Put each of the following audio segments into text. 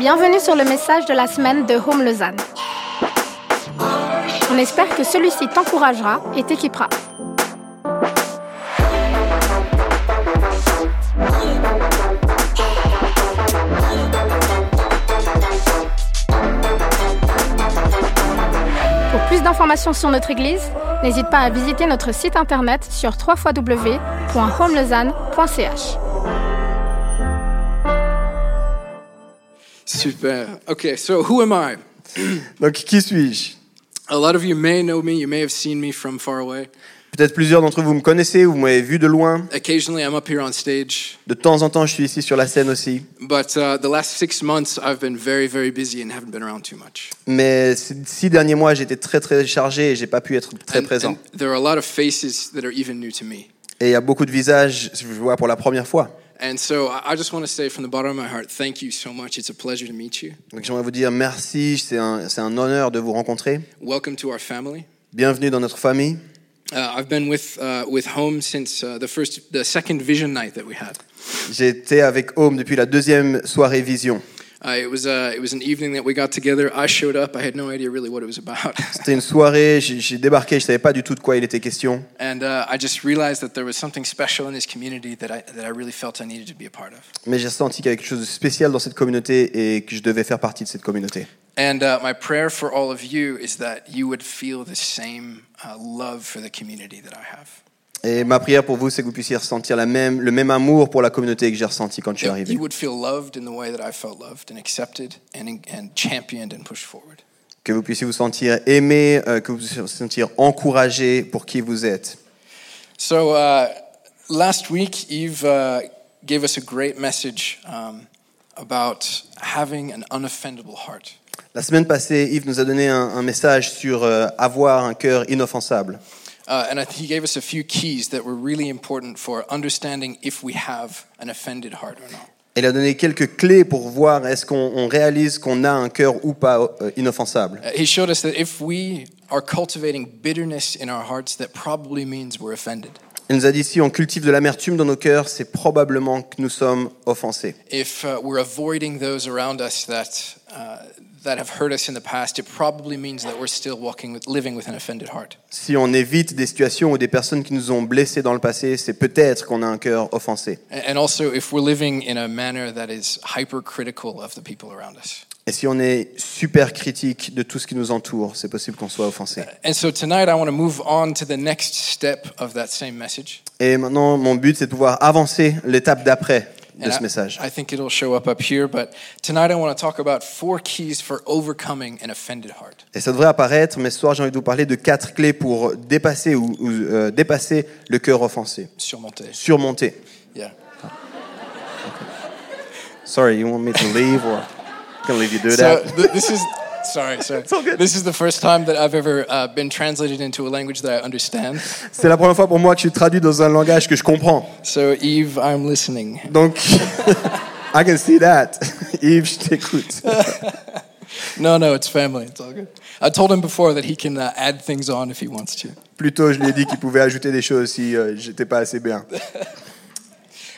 Bienvenue sur le message de la semaine de Home Lausanne. On espère que celui-ci t'encouragera et t'équipera. Pour plus d'informations sur notre Église, n'hésite pas à visiter notre site internet sur www.homelausanne.ch. Super. Okay, so who am I? Donc, qui suis-je? A lot of you may know me, you may have seen me from far away. Peut-être plusieurs d'entre vous me connaissez ou vous m'avez vu de loin. Occasionally I'm up here on stage, De temps en temps, je suis ici sur la scène aussi. but uh, the last six months I've been very, very busy and haven't been around too much. Mais ces six derniers mois, j'étais très très chargé et j'ai pas pu être très And, présent. and there are a lot of faces that are even new to me. Et il y a beaucoup de visages, je vois pour la première fois. And so I just want to say from the bottom of my heart, thank you so much. It's a pleasure to meet you. Donc j'aimerais vous dire merci, c'est un, c'est un honneur de vous rencontrer. Welcome to our family. Bienvenue dans notre famille. Uh, I've been with, uh, with Home since uh, the first, the second vision night that we had. J'ai été avec Home depuis la deuxième soirée Vision. Uh, it was uh, it was an evening that we got together. I showed up. I had no idea really what it was about, C'était une soirée, j'ai débarqué, je savais pas du tout de quoi il était question. and uh, I just realized that there was something special in this community that I that I really felt I needed to be a part of. Mais j'ai senti qu'il y avait quelque chose de spécial dans cette communauté et que je devais faire partie de cette communauté. And uh, my prayer for all of you is that you would feel the same uh, love for the community that I have. Et ma prière pour vous, c'est que vous puissiez ressentir la même, le même amour pour la communauté que j'ai ressenti quand je suis arrivé. Que vous puissiez vous sentir aimé, euh, que vous puissiez vous sentir encouragé pour qui vous êtes. So uh, last week, Eve uh, gave us a great message um, about having an unoffendable heart. La semaine passée, Yves nous a donné un, un message sur euh, avoir un cœur inoffensable. Uh, and he gave us a few keys that were really important for understanding if we have an offended heart or not. Il a donné quelques clés pour voir est-ce qu'on réalise qu'on a un cœur ou pas euh, inoffensable. Uh, he showed us that if we are cultivating bitterness in our hearts, that probably means we're offended. Il nous a dit si on cultive de l'amertume dans nos cœurs, c'est probablement que nous sommes offensés. If uh, we're avoiding those around us that, uh, that have hurt us in the past, it probably means that we're still walking with, living with an offended heart. Si on évite des situations ou des personnes qui nous ont blessés dans le passé, c'est peut-être qu'on a un cœur offensé. And also, if we're living in a manner that is hypercritical of the people around us. Et si on est super critique de tout ce qui nous entoure, c'est possible qu'on soit offensé. And so tonight, I want to move on to the next step of that same message. Et maintenant, mon but, c'est de pouvoir avancer l'étape d'après de ce I, message. I think it'll show up up here, but tonight I want to talk about four keys for overcoming an offended heart. Et ça devrait apparaître, mais ce soir, j'ai envie de vous parler de quatre clés pour dépasser ou, ou, euh, dépasser le cœur offensé. Surmonter. Surmonter. Yeah. Sorry, you want me to leave or can leave you do So that? th- this is. Sorry, sorry. It's all good. This is the first time that I've ever uh, been translated into a language that I understand. C'est la première fois pour moi que je suis traduit dans un langage que je comprends. So, Eve, I'm listening. Donc, I can see that. Yves, je t'écoute. No, no, it's family. It's all good. I told him before that he can uh, add things on if he wants to. Plutôt, je lui ai dit qu'il pouvait ajouter des choses si euh, j'étais pas assez bien.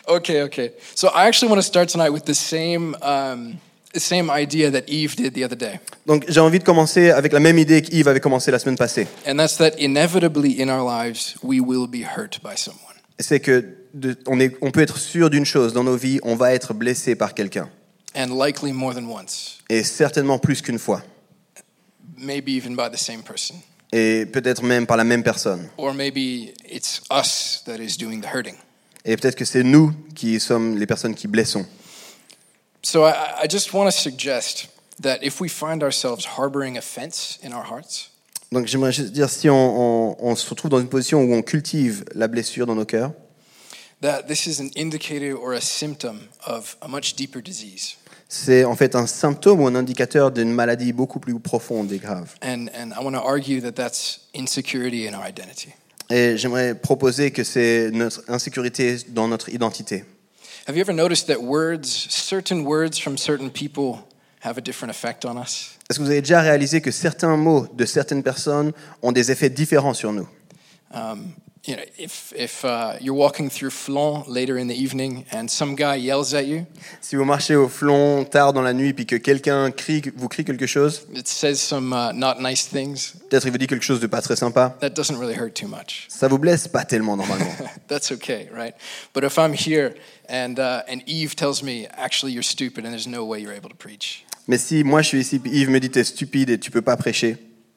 Okay, okay. So I actually want to start tonight with the same, um, same idea that Eve did the other day, Donc, j'ai envie de commencer avec la même idée qu'Yves avait commencé la semaine passée. and that's that inevitably in our lives we will be hurt by someone. C'est que de- on, est, on peut être sûr d'une chose dans nos vies, on va être blessé par quelqu'un. and likely more than once, Et certainement plus qu'une fois. maybe even by the same person, Et peut-être même par la même personne. or maybe it's us that is doing the hurting. Et peut-être que c'est nous qui sommes les personnes qui blessons. So I, I just want to suggest that if we find ourselves harboring offense in our hearts, Donc j'aimerais juste dire, si on, on- on se retrouve dans une position où on cultive la blessure dans nos cœurs, that this is an indicator or a symptom of a much deeper disease. c'est en fait un symptôme ou un indicateur d'une maladie beaucoup plus profonde et grave. And, and I want to argue that that's insecurity in our identity. Et j'aimerais proposer que c'est notre insécurité dans notre identité. Have you ever noticed that words, certain words from certain people, have a different effect on us? Est-ce que vous avez déjà réalisé que certains mots de certaines personnes ont des effets différents sur nous Um, you know, if, if uh, you're walking through Flon later in the evening and some guy yells at you, Si vous marchez au flon tard dans la nuit puis que quelqu'un crie, vous crie quelque chose, it says some uh, not nice things, peut-être il vous dit quelque chose de pas très sympa, that doesn't really hurt too much. ça vous blesse pas tellement normalement. That's okay, right? But if I'm here and, uh, and Eve tells me, actually, you're stupid and there's no way you're able to preach, Mais si moi je suis ici, Yves me dit t'es stupide et tu peux pas prêcher,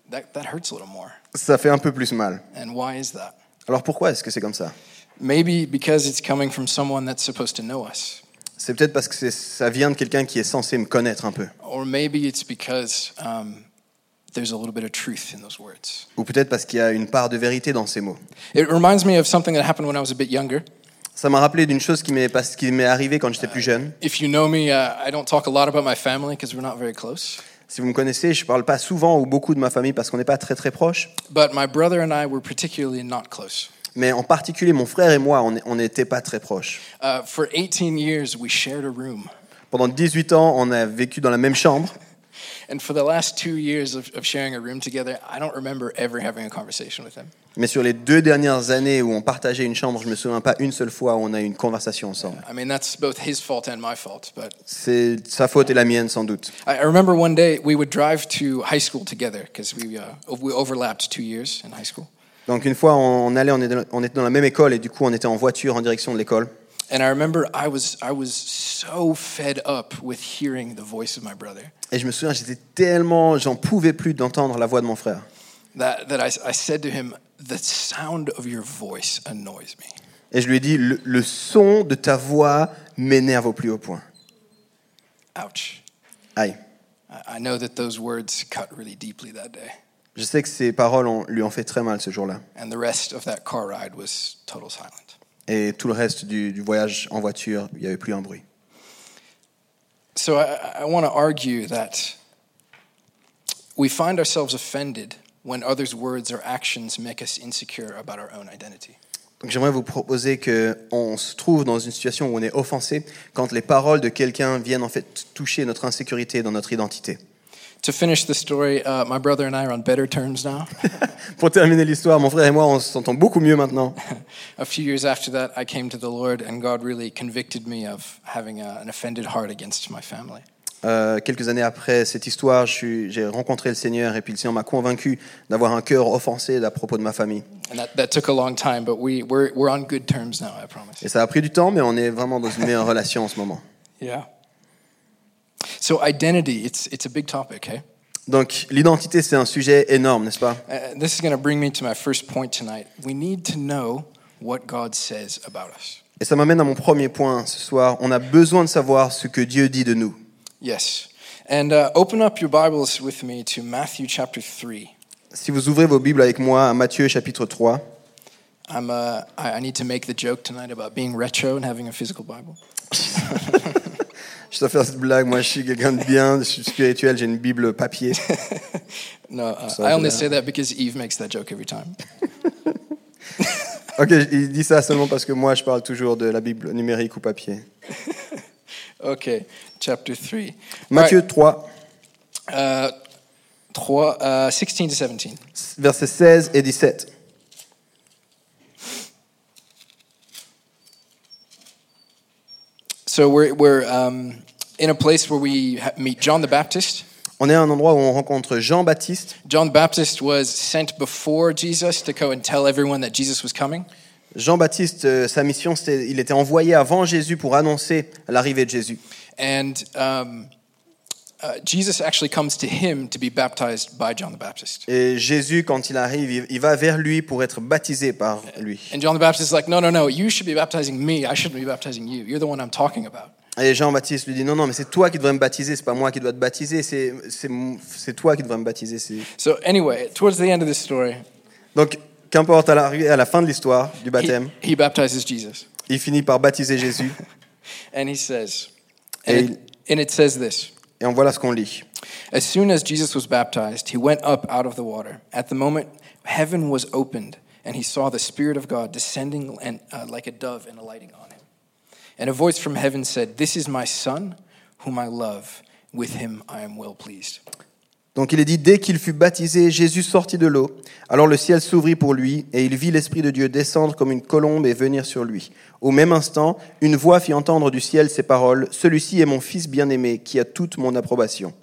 that, that hurts a little more. ça fait un peu plus mal. And why is that? Alors pourquoi est-ce que c'est comme ça? Maybe because it's coming from someone that's supposed to know us. C'est peut-être parce que ça vient de quelqu'un qui est censé me connaître un peu. Or maybe it's because um, there's a little bit of truth in those words. Ou peut-être parce qu'il y a une part de vérité dans ces mots. It reminds me of something that happened when I was a bit younger. Ça m'a rappelé d'une chose qui m'est pas- qui m'est arrivée quand j'étais plus jeune. If you know me, uh, I don't talk a lot about my family because we're not very close. Si vous me connaissez, je parle pas souvent ou beaucoup de ma famille parce qu'on n'est pas très très proches. But my brother and I were particularly not close. Mais en particulier, mon frère et moi, on n'était pas très proches. Uh, for 18 years, we shared a room. Pendant 18 ans, on a vécu dans la même chambre. And for the last two years of, of sharing a room together, I don't remember ever having a conversation with him. Mais sur les deux dernières années où on partageait une chambre, je me souviens pas une seule fois où on a eu une conversation ensemble. I mean, that's both his fault and my fault. But C'est sa faute et la mienne sans doute. I, I remember one day we would drive to high school together because we, uh, we overlapped two years in high school. Donc une fois, on allait, on était on était dans la même école et du coup, on était en voiture en direction de l'école. And I remember I was, I was so fed up with hearing the voice of my brother Et je me souviens, j'étais tellement, j'en pouvais plus d'entendre la voix de mon frère. that, that I, I said to him, The sound of your voice annoys me. Et je lui ai dit, le, le son de ta voix m'énerve au plus haut point. Ouch. Aïe. I I know that those words cut really deeply that day. Je sais que ces paroles ont- lui ont fait très mal ce jour-là. And the rest of that car ride was total silence. Et tout le reste du, du voyage en voiture, il n'y avait plus un bruit. So I, I want to argue that we find ourselves offended when others' words or actions make us insecure about our own identity. Donc j'aimerais vous proposer qu'on se trouve dans une situation où on est offensé quand les paroles de quelqu'un viennent en fait toucher notre insécurité dans notre identité. To finish the story, uh, my brother and I are on better terms now. Pour terminer l'histoire, mon frère et moi, on s'entend beaucoup mieux maintenant. a few years after that, I came to the Lord, and God really convicted me of having a, an offended heart against my family. Euh, quelques années après cette histoire, j'ai rencontré le Seigneur et puis le Seigneur m'a convaincu d'avoir un cœur offensé à propos de ma famille. And that, that took a long time, but we, we're, we're on good terms now, I promise. Et ça a pris du temps, mais on est vraiment dans une meilleure relation en ce moment. Yeah. So, identity, it's, it's a big topic, hey? Donc l'identité, c'est un sujet énorme, n'est-ce pas? Uh, this is going to bring me to my first point tonight. We need to know what God says about us. Et ça m'amène à mon premier point ce soir. On a besoin de savoir ce que Dieu dit de nous. Yes. And uh, open up your Bibles with me to Matthew chapter 3. Si vous ouvrez vos Bibles avec moi à Matthieu chapitre 3, I'm, uh, I, I need to make the joke tonight about being retro and having a physical Bible. je dois faire cette blague, moi je suis quelqu'un de bien, je suis spirituel, j'ai une Bible papier. No, uh, I only say that because Eve makes that joke every time. Ok, il dit ça seulement parce que moi je parle toujours de la Bible numérique ou papier. Okay, chapter 3. Matthieu 3, Uh, 3, uh, 16 to 17. versets 16 et 17. So we're, we're um, in a place where we meet John the Baptist. On est à un endroit où on rencontre Jean-Baptiste. John the Baptist was sent before Jesus to go and tell everyone that Jesus was coming. Jean-Baptiste, euh, sa mission, c'était, il était envoyé avant Jésus pour annoncer l'arrivée de Jésus. And um, Et Jésus, quand il arrive, il, il va vers lui pour être baptisé par lui. And John the Baptist is like, no, no, no, you should be baptizing me. I shouldn't be baptizing you. You're the one I'm talking about. Et Jean-Baptiste lui dit non, non, mais c'est toi qui devrais me baptiser, c'est pas moi qui dois te baptiser, c'est, toi qui devrais me baptiser. So, anyway, towards the end of this story, Donc, qu'importe, à la, à la fin de l'histoire du he, baptême, he baptizes Jesus. il finit par baptiser Jésus. And he says, Et and it, and it says this Et on voit là ce qu'on lit. As soon as Jesus was baptized, he went up out of the water. At the moment, heaven was opened, and he saw the Spirit of God descending and, uh, like a dove and alighting on him. And a voice from heaven said, This is my Son, whom I love. With him I am well pleased. Donc il est dit, dès qu'il fut baptisé, Jésus sortit de l'eau. Alors le ciel s'ouvrit pour lui, et il vit l'Esprit de Dieu descendre comme une colombe et venir sur lui. Au même instant, une voix fit entendre du ciel ces paroles, Celui-ci est mon Fils bien-aimé, qui a toute mon approbation.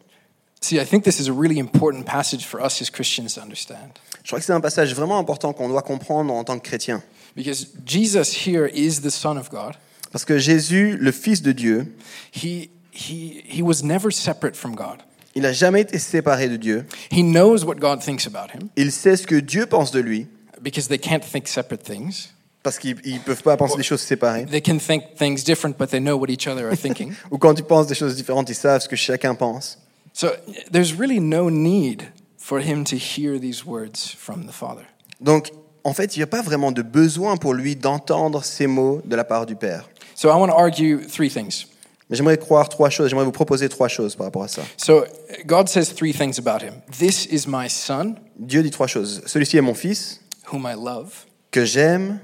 See, I think this is a really important passage for us as Christians to understand. Je crois que c'est un passage vraiment important qu'on doit comprendre en tant que chrétien. Because Jesus here is the Son of God. Parce que Jésus, le Fils de Dieu, He, he, he was never separate from God. Il n'a jamais été séparé de Dieu. He knows what God thinks about him Il sait ce que Dieu pense de lui, because they can't think separate things. parce qu'ils ne peuvent pas penser des choses séparées. They can think things different, but they know what each other are thinking. Ou quand ils pensent des choses différentes, ils savent ce que chacun pense. so there's really no need for him to hear these words from the Father. Donc, en fait, il n'y a pas vraiment de besoin pour lui d'entendre ces mots de la part du Père. So I want to argue three things. Mais j'aimerais croire trois choses, j'aimerais vous proposer trois choses par rapport à ça. So God says three things about him. This is my son, Dieu dit trois choses. Celui-ci est mon fils, whom I love, que j'aime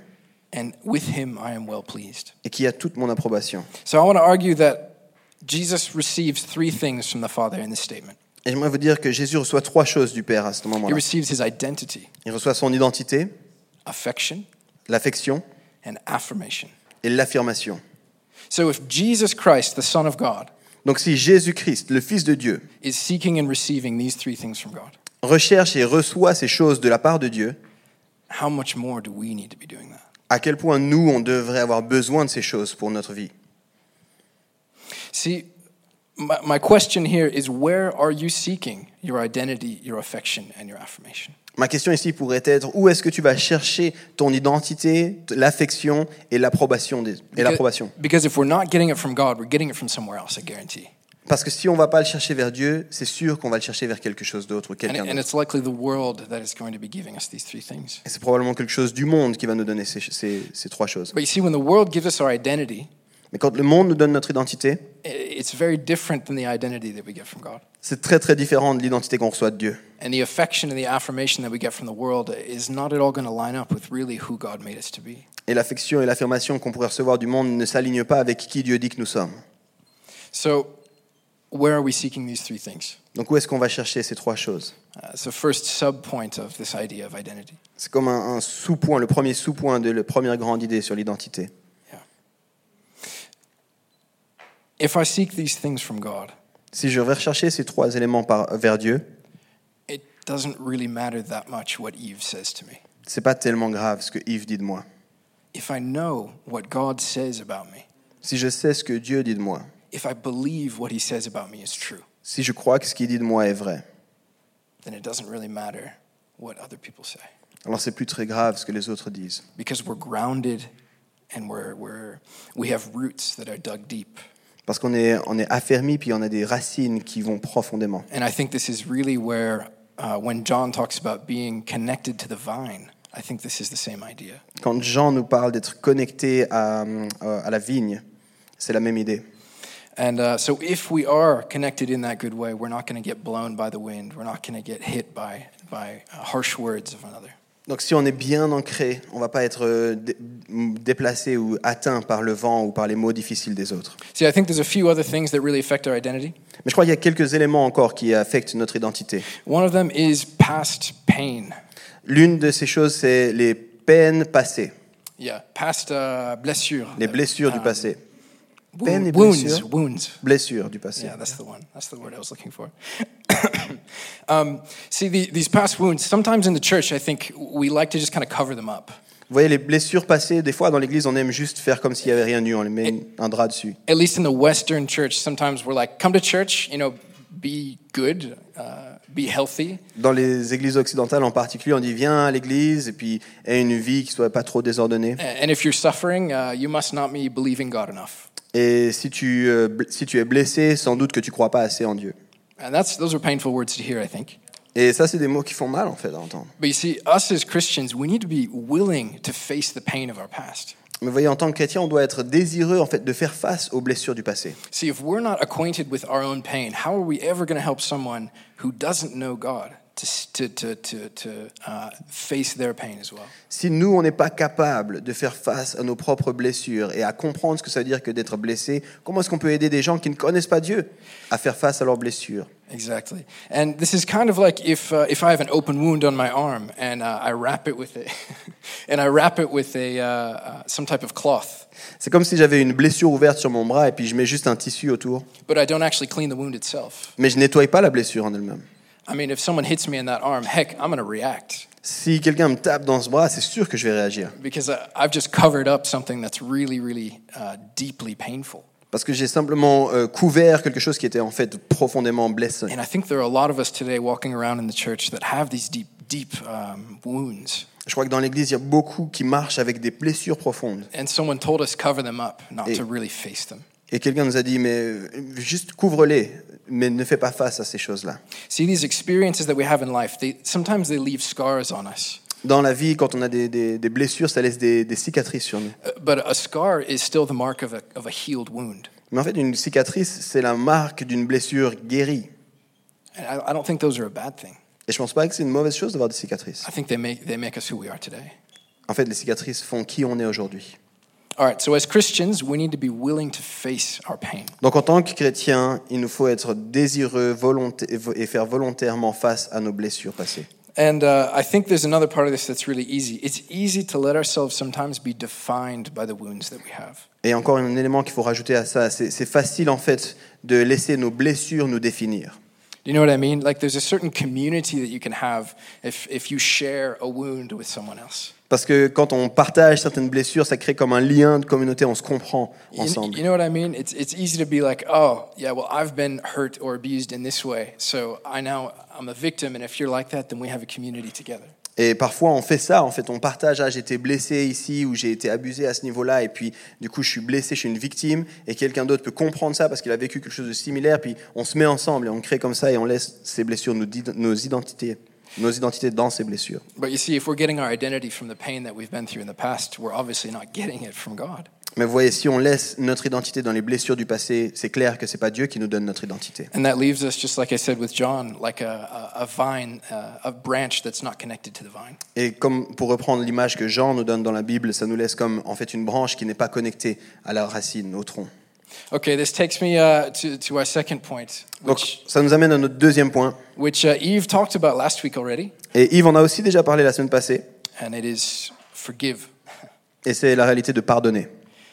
and with him I am well pleased. et qui a toute mon approbation. So I want to argue that Jesus receives three things from the Father in this statement. Et j'aimerais vous dire que Jésus reçoit trois choses du Père à ce He moment-là. receives his identity, Il reçoit son identité, affection, l'affection and affirmation. et l'affirmation. So if Jesus Christ, the Son of God, Donc si Jésus-Christ, le Fils de Dieu, is seeking and receiving these three things from God, recherche et reçoit ces choses de la part de Dieu, how much more do we need to be doing that? à quel point nous, on devrait avoir besoin de ces choses pour notre vie? See, my, my question here is where are you seeking your identity, your affection, and your affirmation? Ma question ici pourrait être où est-ce que tu vas chercher ton identité, l'affection et l'approbation des- et l'approbation? Because if we're not getting it from God, we're getting it from somewhere else, I guarantee. Parce que si on va pas le chercher vers Dieu, c'est sûr qu'on va le chercher vers quelque chose d'autre And, quelqu'un and d'autre. it's likely the world that is going to be giving us these three things. Et c'est probablement quelque chose du monde qui va nous donner ces, ces- ces trois choses. But you see, when the world gives us our identity, Mais quand le monde nous donne notre identité, i- it's very different than the identity that we get from God. C'est très très différent de l'identité qu'on reçoit de Dieu. And the affection and the affirmation that we get from the world is not at all going to line up with really who God made us to be. Et l'affection et l'affirmation qu'on pourrait recevoir du monde ne s'alignent pas avec qui Dieu dit que nous sommes. So, where are we seeking these three things? Donc où est-ce qu'on va chercher ces trois choses? Uh. C'est comme un, un sous-point, le premier sous-point de la première grande idée sur l'identité. If Si je vais rechercher ces trois éléments par- vers Dieu, it doesn't really matter that much what Eve says to me. c'est pas tellement grave ce que Yves dit de moi. If I know what God says about me, Si je sais ce que Dieu dit de moi, if I believe what He says about me is true, si je crois que ce qu'il dit de moi est vrai, then it doesn't really matter what other people say alors c'est plus très grave ce que les autres disent. because we're grounded and we're, we're, we have roots that are dug deep. Parce qu'on est, on est affermi, puis on a des racines qui vont profondément. And I think this is really where, uh, when John talks about being connected to the vine, I think this is the same idea. Quand Jean nous parle d'être connecté à, à la vigne, c'est la même idée. And uh, so, if we are connected in that good way, we're not going to get blown by the wind. We're not going to get hit by, by uh, harsh words of another. Donc si on est bien ancré, on va pas être euh, dé- déplacé ou atteint par le vent ou par les mots difficiles des autres. See, I think there's a few other things that really affect our identity. Mais je crois qu'il y a quelques éléments encore qui affectent notre identité. One of them is past pain. L'une de ces choses, c'est les peines passées, Yeah, past uh, blessure. les blessures du Um, passé. Peine et wounds, blessure. wounds. Blessures du passé. Yeah, that's the one. That's the word I was looking for. um, see, the, these past wounds, sometimes in the church, I think we like to just kind of cover them up. Vous voyez, les blessures passées, des fois dans l'église, on aime juste faire comme s'il n'y avait rien eu, on les met un drap dessus. At least in the Western church, sometimes we're like, come to church, you know, be good, uh, be healthy. Dans les églises occidentales en particulier, on dit viens à l'église et puis aie une vie qui soit pas trop désordonnée. And if you're suffering, uh, you must not be believing God enough. Et si tu, euh, si tu es blessé, sans doute que tu crois pas assez en Dieu. And that's, those are painful words to hear, I think. Et ça, c'est des mots qui font mal en fait à entendre. But you see, us as Christians, we need to be willing to face the pain of our past. Mais voyez, en tant que chrétien, on doit être désireux en fait de faire face aux blessures du passé. See, if we're not acquainted with our own pain, how are we ever going to help someone who doesn't know God? Si nous, on n'est pas capable de faire face à nos propres blessures et à comprendre ce que ça veut dire que d'être blessé, comment est-ce qu'on peut aider des gens qui ne connaissent pas Dieu à faire face à leurs blessures? Exactly. And this is kind of like if, uh, if I have an open wound on my arm and uh, I wrap it with a, and I wrap it with a, uh, uh, some type of cloth, C'est comme si j'avais une blessure ouverte sur mon bras et puis je mets juste un tissu autour, but I don't actually clean the wound itself. mais je nettoie pas la blessure en elle-même. I mean, if someone hits me in that arm, heck, I'm going to react Si quelqu'un me tape dans ce bras, c'est sûr que je vais réagir. because I, I've just covered up something that's really, really uh, deeply painful. Parce que j'ai simplement euh, couvert quelque chose qui était en fait profondément blessé. And I think there are a lot of us today walking around in the church that have these deep, deep um, wounds. Je crois que dans l'église, il y a beaucoup qui marchent avec des blessures profondes. And someone told us cover them up, not Et- to really face them. Et quelqu'un nous a dit, mais euh, juste couvre-les, mais ne fais pas face à ces choses-là. See, these experiences that we have in life, they, sometimes they leave scars on us. Dans la vie, quand on a des, des- des blessures, ça laisse des, des cicatrices sur nous. Uh, But a scar is still the mark of a, of a healed wound. Mais en fait, une cicatrice, c'est la marque d'une blessure guérie. And I, I don't think those are a bad thing. Et je pense pas que c'est une mauvaise chose d'avoir des cicatrices. I think they make, they make us who we are today. En fait, les cicatrices font qui on est aujourd'hui. Donc en tant que chrétien, il nous faut être désireux et faire volontairement face à nos blessures passées. And uh, I think there's another part of this that's really easy. It's easy to let ourselves sometimes be defined by the wounds that we have. Et encore un élément qu'il faut rajouter à ça, c'est c'est facile en fait de laisser nos blessures nous définir. Do you know what I mean? Like there's a certain community that you can have if, if you share a wound with someone else. Parce que quand on partage certaines blessures, ça crée comme un lien de communauté, on se comprend ensemble. you know what I mean? It's, it's easy to be like, oh, yeah, well, I've been hurt or abused in this way. So I now, I'm a victim. And if you're like that, then we have a community together. Et parfois on fait ça, en fait, on partage, ah, j'ai été blessé ici ou j'ai été abusé à ce niveau-là, et puis du coup je suis blessé, je suis une victime, et quelqu'un d'autre peut comprendre ça parce qu'il a vécu quelque chose de similaire, puis on se met ensemble et on crée comme ça et on laisse ces blessures, nous nos identités, nos identités dans ces blessures. But you see, if we're getting our identity from the pain that we've been through in the past, we're obviously not getting it from God. Mais vous voyez, si on laisse notre identité dans les blessures du passé, c'est clair que c'est pas Dieu qui nous donne notre identité. And that leaves us, just like I said with John, like a, a, a vine, a branch that's not connected to the vine. Et comme pour reprendre l'image que Jean nous donne dans la Bible, ça nous laisse comme en fait une branche qui n'est pas connectée à la racine, au tronc. Okay, this takes me uh, to, to our second point, Donc which, ça nous amène à notre deuxième point. which uh, Eve talked about last week already, Et Yves en a aussi déjà parlé la semaine passée, and it is forgive. et c'est la réalité de pardonner.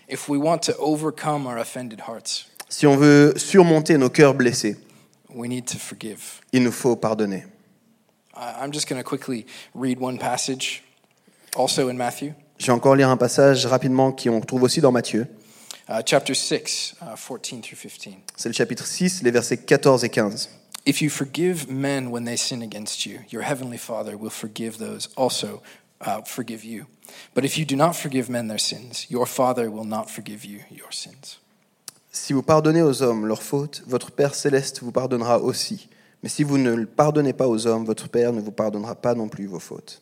If we want to overcome our offended hearts, Si on veut surmonter nos cœurs blessés, we need to forgive. il nous faut pardonner. I- I'm just going to quickly read one passage, also in Matthew, Je vais encore lire un passage rapidement qui on trouve aussi dans Matthieu. Uh, chapter 6, uh, 14 through 15. C'est le chapitre 6, les versets 14 et 15. If you forgive men when they sin against you, your heavenly Father will forgive those also uh, forgive you. But if you do not forgive men their sins, your Father will not forgive you your sins. Si vous pardonnez aux hommes leurs fautes, votre Père céleste vous pardonnera aussi. Mais si vous ne le pardonnez pas aux hommes, votre Père ne vous pardonnera pas non plus vos fautes.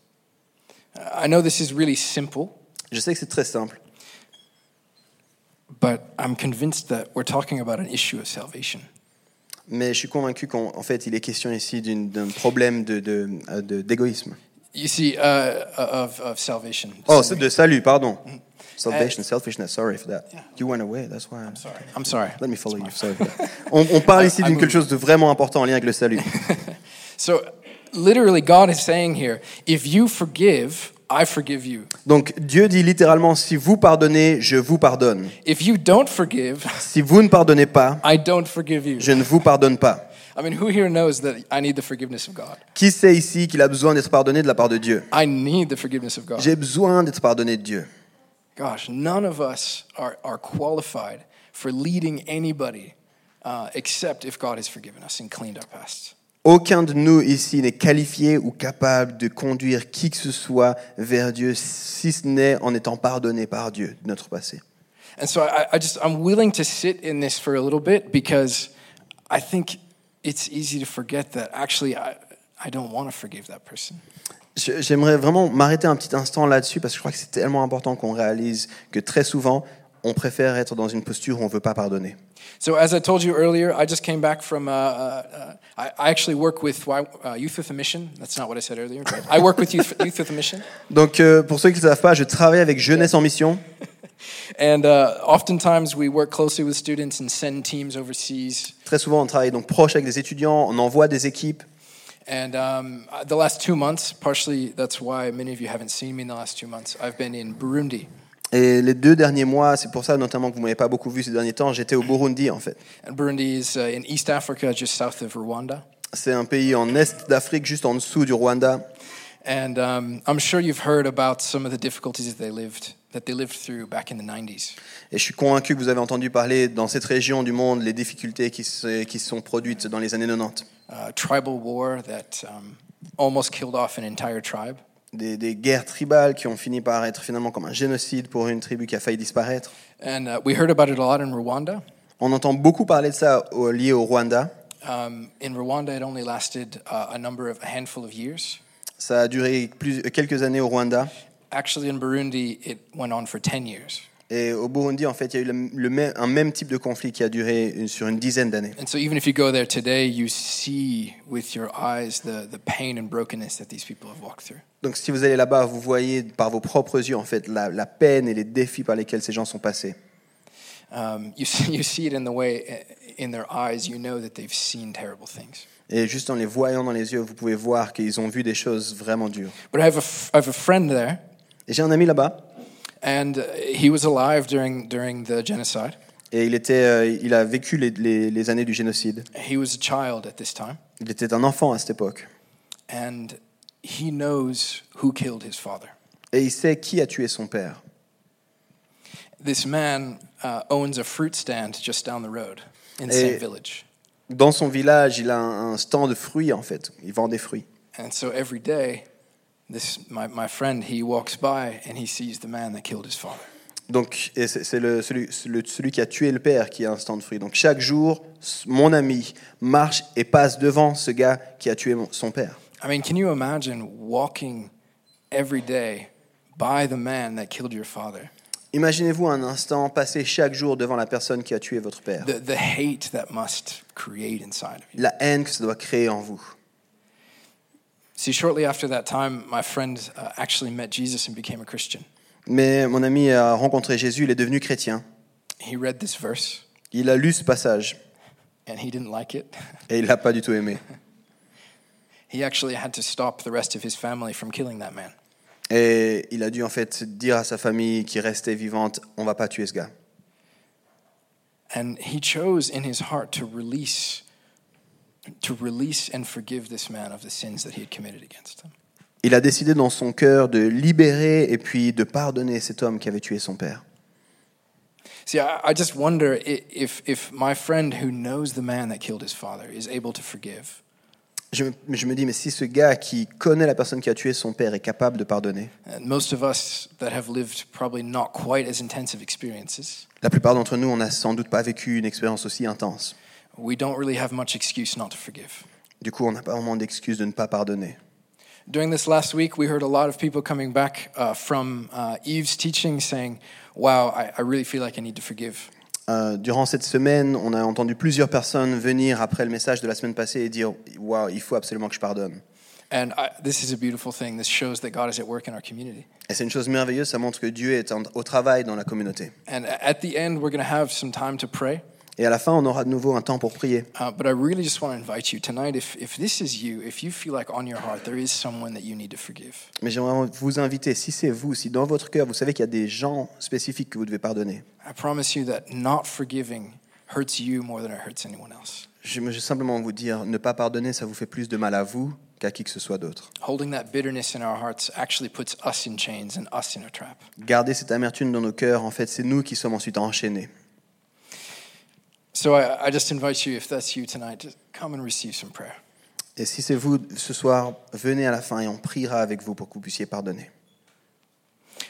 Uh, I know this is really simple, Je sais que c'est très simple, but I'm convinced that we're talking about an issue of salvation. mais je suis convaincu qu'en en fait, il est question ici d'un problème de- de- de- d'égoïsme. You see, uh, of, of salvation. oh, c'est de salut, pardon. Salvation, selfishness, sorry for that. Yeah. You went away, that's why. I'm Sorry. I'm sorry. Let me follow you. Sorry for that. On, on parle ici d'une quelque chose de vraiment important en lien avec le salut. So, literally, God is saying here if you forgive, I forgive you. Donc Dieu dit littéralement, si vous pardonnez, je vous pardonne. If you don't forgive, Si vous ne pardonnez pas, I don't forgive you. je ne vous pardonne pas. I mean, who here knows that I need the forgiveness of God? Qui sait ici qu'il a besoin d'être pardonné de la part de Dieu? I need the forgiveness of God. J'ai besoin d'être pardonné de Dieu. Gosh, none of us are, are qualified for leading anybody uh, except if God has forgiven us and cleaned our past. Aucun de nous ici n'est qualifié ou capable de conduire qui que ce soit vers Dieu, si ce n'est en étant pardonné par Dieu de notre passé. And so I, I just, I'm willing to sit in this for a little bit because I think it's easy to forget that actually I, I don't want to forgive that person. J'aimerais vraiment m'arrêter un petit instant là-dessus parce que je crois que c'est tellement important qu'on réalise que très souvent, on préfère être dans une posture où on ne veut pas pardonner. So, as I told you earlier, I just came back from. Uh, uh, uh, I, I actually work with uh, Youth with a Mission. That's not what I said earlier. But I work with Youth, Youth with a Mission. Donc, euh, pour ceux qui ne savent pas, je travaille avec Jeunesse en Mission. And uh, oftentimes we work closely with students and send teams overseas. Très souvent, on travaille donc proche avec des étudiants, on envoie des équipes. And um, the last two months, partially that's why many of you haven't seen me in the last two months, I've been in Burundi. Et les deux derniers mois, c'est pour ça notamment que vous ne m'avez pas beaucoup vu ces derniers temps, j'étais au Burundi en fait. And Burundi is uh, in East Africa, just south of Rwanda. C'est un pays en est d'Afrique, juste en dessous du Rwanda. And um, I'm sure you've heard about some of the difficulties that they lived that they lived through back in the 90s. Et je suis convaincu que vous avez entendu parler dans cette région du monde les difficultés qui se, qui sont produites dans les années 90. Uh, tribal war that um, almost killed off an entire tribe. Des, des guerres tribales qui ont fini par être finalement comme un génocide pour une tribu qui a failli disparaître. And uh, we heard about it a lot in Rwanda. On entend beaucoup parler de ça au- lié au Rwanda. Um, in Rwanda, it only lasted uh, a number of a handful of years. Ça a duré plus, quelques années au Rwanda. Actually, in Burundi, it went on for 10 years. Et au Burundi, en fait, il y a eu le, le même- un même type de conflit qui a duré une- sur une dizaine d'années. And so, even if you go there today, you see with your eyes the, the pain and brokenness that these people have walked through. Donc si vous allez là-bas, vous voyez par vos propres yeux, en fait, la, la peine et les défis par lesquels ces gens sont passés. Um, you, see, you see it in the way in their eyes, you know that they've seen terrible things. Et juste en les voyant dans les yeux, vous pouvez voir qu'ils ont vu des choses vraiment dures. But I have a, I have a friend there, Et j'ai un ami là-bas, and he was alive during, during the genocide. et il, était, euh, il a vécu les, les- les années du génocide. He was a child at this time, Il était un enfant à cette époque. and he knows who killed his father. Et il sait qui a tué son père. This man uh, owns a fruit stand just down the road in the same village. Dans son village, il a un, un stand de fruits, en fait. Il vend des fruits. And so every day, this my, my friend he walks by and he sees the man that killed his father. Donc, et c'est le, celui, le- celui qui a tué le père qui a un stand de fruits. Donc, chaque jour, mon ami marche et passe devant ce gars qui a tué son père. I mean, can you imagine walking every day by the man that killed your father? Imaginez-vous un instant passer chaque jour devant la personne qui a tué votre père. The, the hate that must create inside of you. La haine que ça doit créer en vous. See, shortly after that time, my friend uh, actually met Jesus and became a Christian. Mais mon ami a rencontré Jésus, il est devenu chrétien. He read this verse Il a lu ce passage and he didn't like it. et il l'a pas du tout aimé. He actually had to stop the rest of his family from killing that man. Et il a dû en fait dire à sa famille qui restait vivante, on va pas tuer ce gars. And he chose in his heart to release to release and forgive this man of the sins that he had committed against him. Il a décidé dans son cœur de libérer et puis de pardonner cet homme qui avait tué son père. See, I, I just wonder if if my friend who knows the man that killed his father is able to forgive. Je, me- je me dis, mais si ce gars qui connaît la personne qui a tué son père est capable de pardonner, And most of us that have lived probably not quite as intensive experiences, la plupart d'entre nous, on n'a sans doute pas vécu une expérience aussi intense. We don't really have much excuse not to forgive. Du coup, on n'a pas vraiment d'excuse de ne pas pardonner. During this last week, we heard a lot of people coming back uh, from uh, Eve's teaching saying, Wow, I, I really feel like I need to forgive. Euh, durant cette semaine, on a entendu plusieurs personnes venir après le message de la semaine passée et dire Waouh, il faut absolument que je pardonne. And I, this is a beautiful thing. This shows that God is at work in our community. Et c'est une chose merveilleuse, ça montre que Dieu est en- au travail dans la communauté. And at the end, we're going to have some time to pray. Et à la fin, on aura de nouveau un temps pour prier. Uh, but I really just want to invite you tonight, if, if this is you, if you feel like on your heart there is someone that you need to forgive, Mais j'aimerais vous inviter, si c'est vous, si dans votre cœur, vous savez qu'il y a des gens spécifiques que vous devez pardonner, I promise you that not forgiving hurts you more than it hurts anyone else. je veux simplement vous dire, ne pas pardonner, ça vous fait plus de mal à vous qu'à qui que ce soit d'autre. Holding that bitterness in our hearts actually puts us in chains and us in a trap. Garder cette amertume dans nos cœurs, en fait, c'est nous qui sommes ensuite enchaînés. So I, I just invite you, if that's you tonight, just come and receive some prayer. Et si c'est vous ce soir, venez à la fin et on priera avec vous pour que vous puissiez pardonner.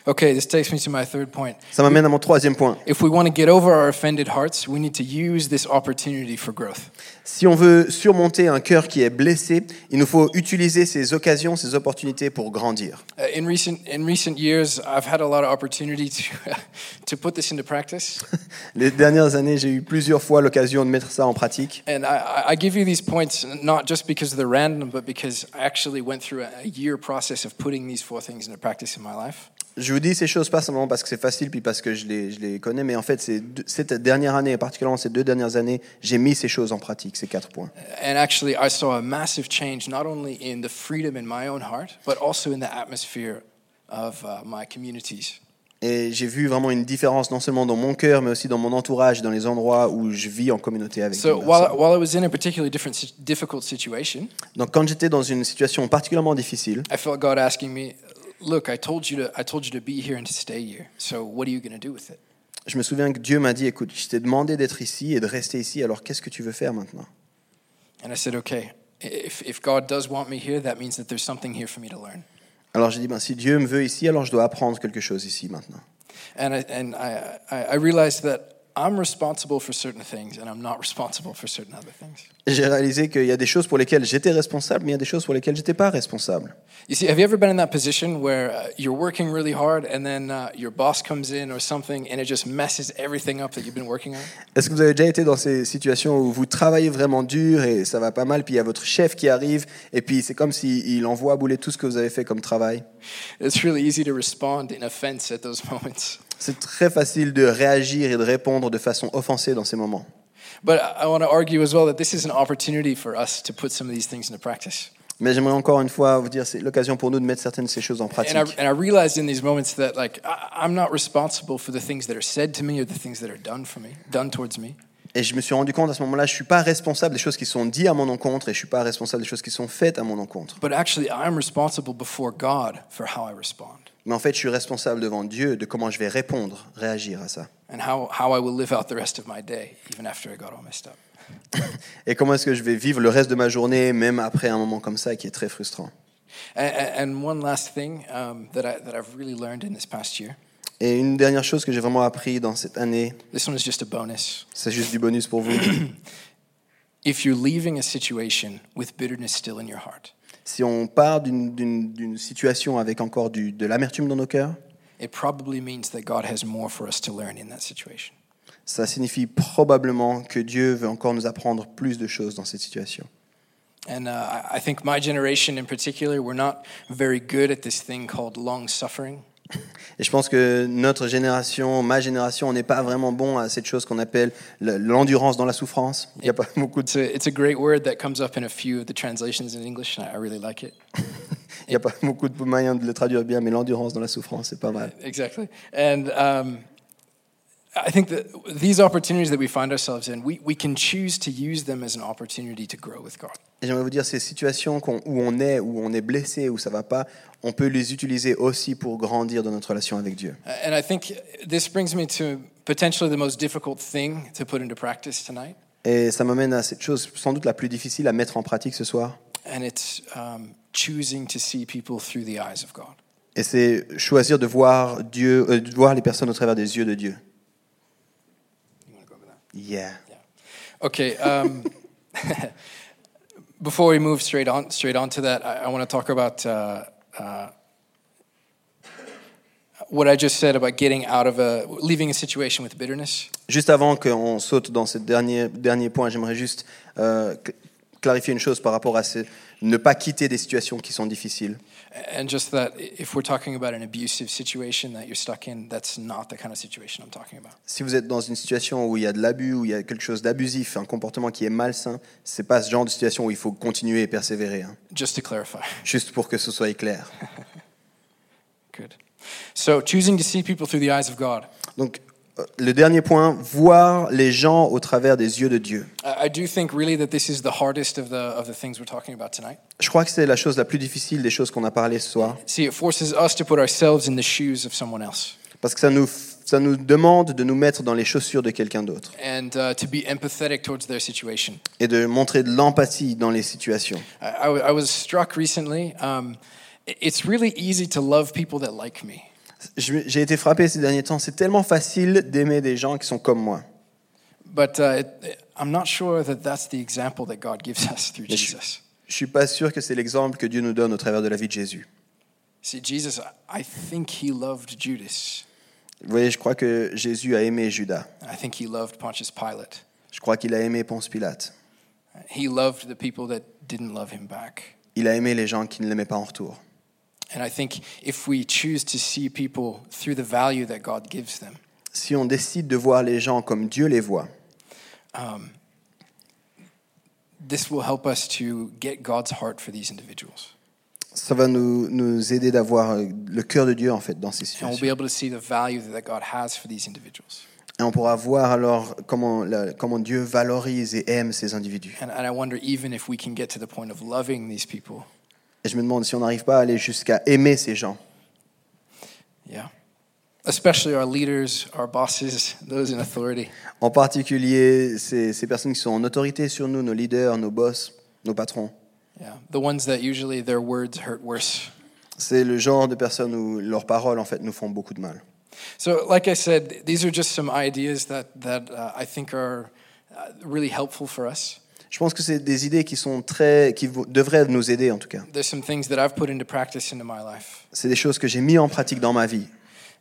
Okay, this takes me to my third point. Ça m'amène à mon troisième point. If we want to get over our offended hearts, we need to use this opportunity for growth. Si on veut surmonter un cœur qui est blessé, il nous faut utiliser ces occasions, ces opportunités pour grandir. Uh, in recent in recent years, I've had a lot of opportunity to to put this into practice, Les dernières années, j'ai eu plusieurs fois l'occasion de mettre ça en pratique. and I, I- give you these points not just because they're random, but because I actually went through a year process of putting these four things into practice in my life. Je vous dis ces choses pas simplement parce que c'est facile puis parce que je les, je les connais, mais en fait, cette dernière année, et particulièrement ces deux dernières années, j'ai mis ces choses en pratique, ces quatre points. And actually, I saw a massive change not only in the freedom in my own heart, but also in the atmosphere of uh, my communities. Et j'ai vu vraiment une différence non seulement dans mon cœur, mais aussi dans mon entourage, dans les endroits où je vis en communauté avec So while, personnes. while I was in a particularly different, si- difficult situation, Donc quand j'étais dans une situation particulièrement difficile, I felt God asking me, "Look, I told you to, I told you to be here and to stay here. So what are you going to do with it?" je me souviens que Dieu m'a dit, écoute, je t'ai demandé d'être ici et de rester ici, alors qu'est-ce que tu veux faire maintenant? And I said, "Okay, if if God does want me here, that means that there's something here for me to learn." Alors j'ai dit, ben, si Dieu me veut ici, alors je dois apprendre quelque chose ici maintenant. And I, and I, I, I realized that I'm responsible for certain things, and I'm not responsible for certain other things. J'ai réalisé qu'il y a des choses pour lesquelles j'étais responsable, mais il y a des choses pour lesquelles j'étais pas responsable. You see, have you ever been in that position where uh, you're working really hard and then uh, your boss comes in or something and it just messes everything up that you've been working on? Est-ce que vous avez déjà été dans ces situations où vous travaillez vraiment dur et ça va pas mal, puis il y a votre chef qui arrive, et puis c'est comme s'il envoie bouler tout ce que vous avez fait comme travail? It's really easy to respond in offense at those moments. C'est très facile de réagir et de répondre de façon offensée dans ces moments. But I want to argue as well that this is an opportunity for us to put some of these things into practice. Mais j'aimerais encore une fois vous dire, c'est l'occasion pour nous de mettre certaines de ces choses en pratique. Et je me suis rendu compte à ce moment-là, je suis pas responsable des choses qui sont dites à mon encontre et je suis pas responsable des choses qui sont faites à mon encontre. But actually, I'm responsible before God for how I respond Mais en fait, je suis responsable devant Dieu de comment je vais répondre, réagir à ça. and how, how I will live out the rest of my day, even after I got all messed up. Et comment est-ce que je vais vivre le reste de ma journée, même après un moment comme ça qui est très frustrant. And, and one last thing um, that, I, that I've really learned in this past year Et une dernière chose que j'ai vraiment appris dans cette année, this one is just a bonus. c'est juste du bonus pour vous. If you're leaving a situation with bitterness still in your heart, Si on part d'une- situation avec encore du, de l'amertume dans nos cœurs, it probably means that God has more for us to learn in that situation. ça signifie probablement que Dieu veut encore nous apprendre plus de choses dans cette situation. And uh, I think my generation in particular, we're not very good at this thing called long suffering. Et je pense que notre génération, ma génération, on n'est pas vraiment bon à cette chose qu'on appelle le- l'endurance dans la souffrance. Il n'y a pas beaucoup de It's a, great word that comes up in a few of the translations in English, and I I really like it. Il n'y a pas beaucoup de moyens de le traduire bien, mais l'endurance dans la souffrance, c'est pas mal. Exactly. And um, I think that these opportunities that we find ourselves in, we, we can choose to use them as an opportunity to grow with God. Et j'aimerais vous dire, ces situations où on est, où on est blessé, où ça va pas, on peut les utiliser aussi pour grandir dans notre relation avec Dieu. And I think this brings me to potentially the most difficult thing to put into practice tonight. Et ça m'amène à cette chose sans doute la plus difficile à mettre en pratique ce soir. And it's um, choosing to see people through the eyes of God. Et c'est choisir de voir Dieu, euh, de voir les personnes au travers des yeux de Dieu. You want to go over that? Yeah. Okay. Um, before we move straight on straight on to that, I, I want to talk about uh, uh, what I just said about getting out of a leaving a situation with bitterness. Juste avant qu'on saute dans ce dernier, dernier point, j'aimerais juste euh, clarifier une chose par rapport à ce, ne pas quitter des situations qui sont difficiles. And just that if we're talking about an abusive situation that you're stuck in, that's not the kind of situation I'm talking about. Si vous êtes dans une situation où il y a de l'abus, où il y a quelque chose d'abusif, un comportement qui est malsain, c'est pas ce genre de situation où il faut continuer et persévérer. hein. Just to clarify. Juste pour que ce soit clair. Good. So, choosing to see people through the eyes of God. Donc, le dernier point, voir les gens au travers des yeux de Dieu. I I do think really that this is the hardest of the of the things we're talking about tonight. Je crois que c'est la chose la plus difficile des choses qu'on a parlé ce soir, See, it forces us to put ourselves in the shoes of someone else parce que ça nous, ça nous demande de nous mettre dans les chaussures de quelqu'un d'autre and uh, to be empathetic towards their situation. et de montrer de l'empathie dans les situations. I, I was struck recently. Um, it's really easy to love people that like me. J'ai été frappé ces derniers temps. C'est tellement facile d'aimer des gens qui sont comme moi. But uh, it, I'm not sure that that's the example that God gives us through Mais je-. Je suis pas sûr que c'est l'exemple que Dieu nous donne au travers de la vie de Jésus. See, Jesus, I think he loved Judas. Vous voyez, je crois que Jésus a aimé Judas. I think he loved Pontius Pilate. Je crois qu'il a aimé Ponce Pilate. He loved the people that didn't love him back. Il a aimé les gens qui ne l'aimaient pas en retour. And I think if we choose to see people through the value that God gives them, Si on décide de voir les gens comme Dieu les voit, um, this will help us to get God's heart for these individuals. ça va nous, nous aider d'avoir euh, le cœur de Dieu en fait dans ces And we'll situations. be able to see the value that God has for these individuals. Et on pourra voir alors comment, la- comment Dieu valorise et aime ces individus. And, and I wonder even if we can get to the point of loving these people. Et je me demande si on n'arrive pas à aller jusqu'à aimer ces gens. Yeah. Especially our leaders, our bosses, those in authority. En particulier ces, ces personnes qui sont en autorité sur nous, nos leaders, nos boss, nos patrons. Yeah. The ones that usually their words hurt worse. C'est le genre de personnes où leurs paroles en fait nous font beaucoup de mal. So, like I said, these are just some ideas that, that uh, I think are uh, really helpful for us. Je pense que c'est des idées qui sont très, qui devraient nous aider en tout cas. There's some things that I've put into practice into my life. C'est des choses que j'ai mis en pratique dans ma vie.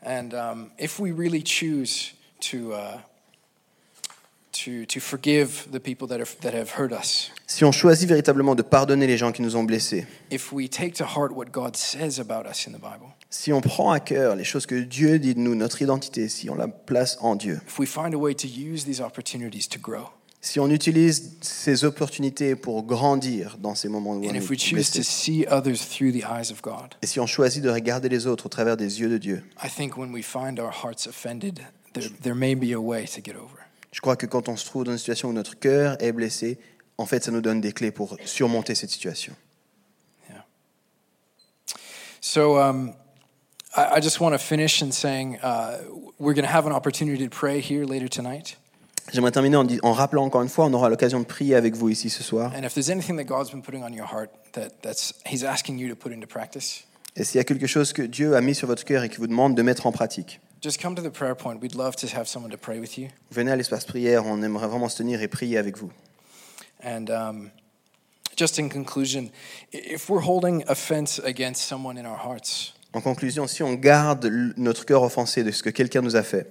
And um, if we really choose to, uh, to, to forgive the people that, are, that have hurt us, Si on choisit véritablement de pardonner les gens qui nous ont blessés, if we take to heart what God says about us in the Bible, si on prend à cœur les choses que Dieu dit de nous, notre identité, si on la place en Dieu, if we find a way to use these opportunities to grow, si on utilise ces opportunités pour grandir dans ces moments où on est we choose to blessé, see others through the eyes of God, et si on choisit de regarder les autres au travers des yeux de Dieu, I think when we find our hearts offended, there, there may be a way to get over. je crois que quand on se trouve dans une situation où notre cœur est blessé, en fait, ça nous donne des clés pour surmonter cette situation. So um, I, I just want to finish in saying uh, we're going to have an opportunity to pray here later tonight. J'aimerais terminer en, rappelant encore une fois, on aura l'occasion de prier avec vous ici ce soir. Et s'il y a quelque chose que Dieu a mis sur votre cœur et qui vous demande de mettre en pratique, venez à l'espace prière, on aimerait vraiment se tenir et prier avec vous. And um, just in conclusion, i- if we're holding offense against someone in our hearts, En conclusion, si on garde notre cœur offensé de ce que quelqu'un nous a fait,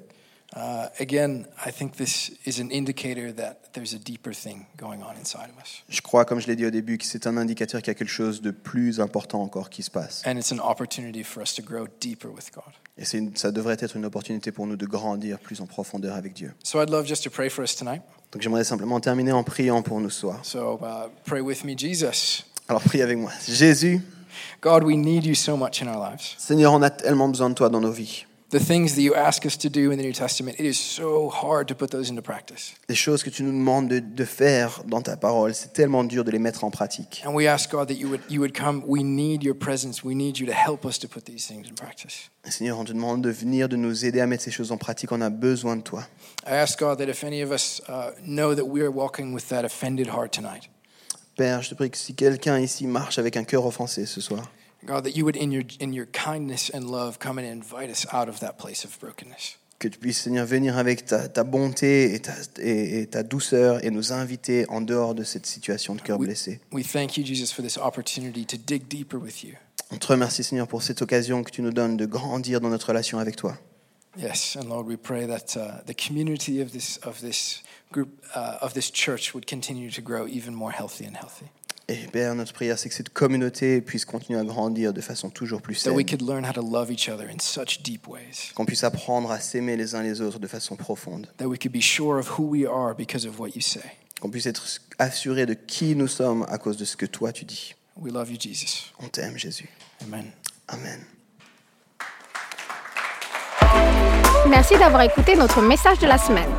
uh, again, I think this is an indicator that there's a deeper thing going on inside of us. je crois, comme je l'ai dit au début, que c'est un indicateur qu'il y a quelque chose de plus important encore qui se passe. And it's an opportunity for us to grow deeper with God. Et c'est une- ça devrait être une opportunité pour nous de grandir plus en profondeur avec Dieu. So I'd love just to pray for us tonight. Donc j'aimerais simplement terminer en priant pour nous ce soir. So uh, pray with me, Jesus. Alors priez avec moi. Jésus, God, we need you so much in our lives. Seigneur, on a tellement besoin de toi dans nos vies. The things that you ask us to do in the New Testament, it is so hard to put those into practice. Les choses que tu nous demandes de, de faire dans ta parole, c'est tellement dur de les mettre en pratique. And we ask God that you would, you would come. We need your presence. We need you to help us to put these things in practice. Et Seigneur, on te demande de venir, de nous aider à mettre ces choses en pratique. On a besoin de toi. I ask God that if any of us uh, know that we are walking with that offended heart tonight, Père, je te prie que si quelqu'un ici marche avec un cœur offensé ce soir, God, that you would, in your, in your kindness and love, come and invite us out of that place of brokenness. que tu puisses, Seigneur, venir avec ta, ta bonté et ta, et- et ta douceur et nous inviter en dehors de cette situation de cœur blessé. We thank you, Jesus, for this opportunity to dig deeper with you. On te remercie, Seigneur, pour cette occasion que tu nous donnes de grandir dans notre relation avec toi. Yes, and Lord, we pray that uh, the community of this of this group uh, of this church would continue to grow even more healthy and healthy. Et Père, notre prière, c'est que cette communauté puisse continuer à grandir de façon toujours plus saine. we could learn how to love each other in such deep ways. Qu'on puisse apprendre à s'aimer les uns les autres de façon profonde. That we could be sure of who we are because of what you say. Qu'on puisse être assuré de qui nous sommes à cause de ce que toi tu dis. We love you, Jesus. On t'aime, Jésus. Amen. Amen. Merci d'avoir écouté notre message de la semaine.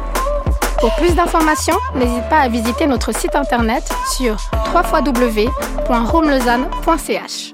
Pour plus d'informations, n'hésite pas à visiter notre site internet sur www.romelausanne.ch.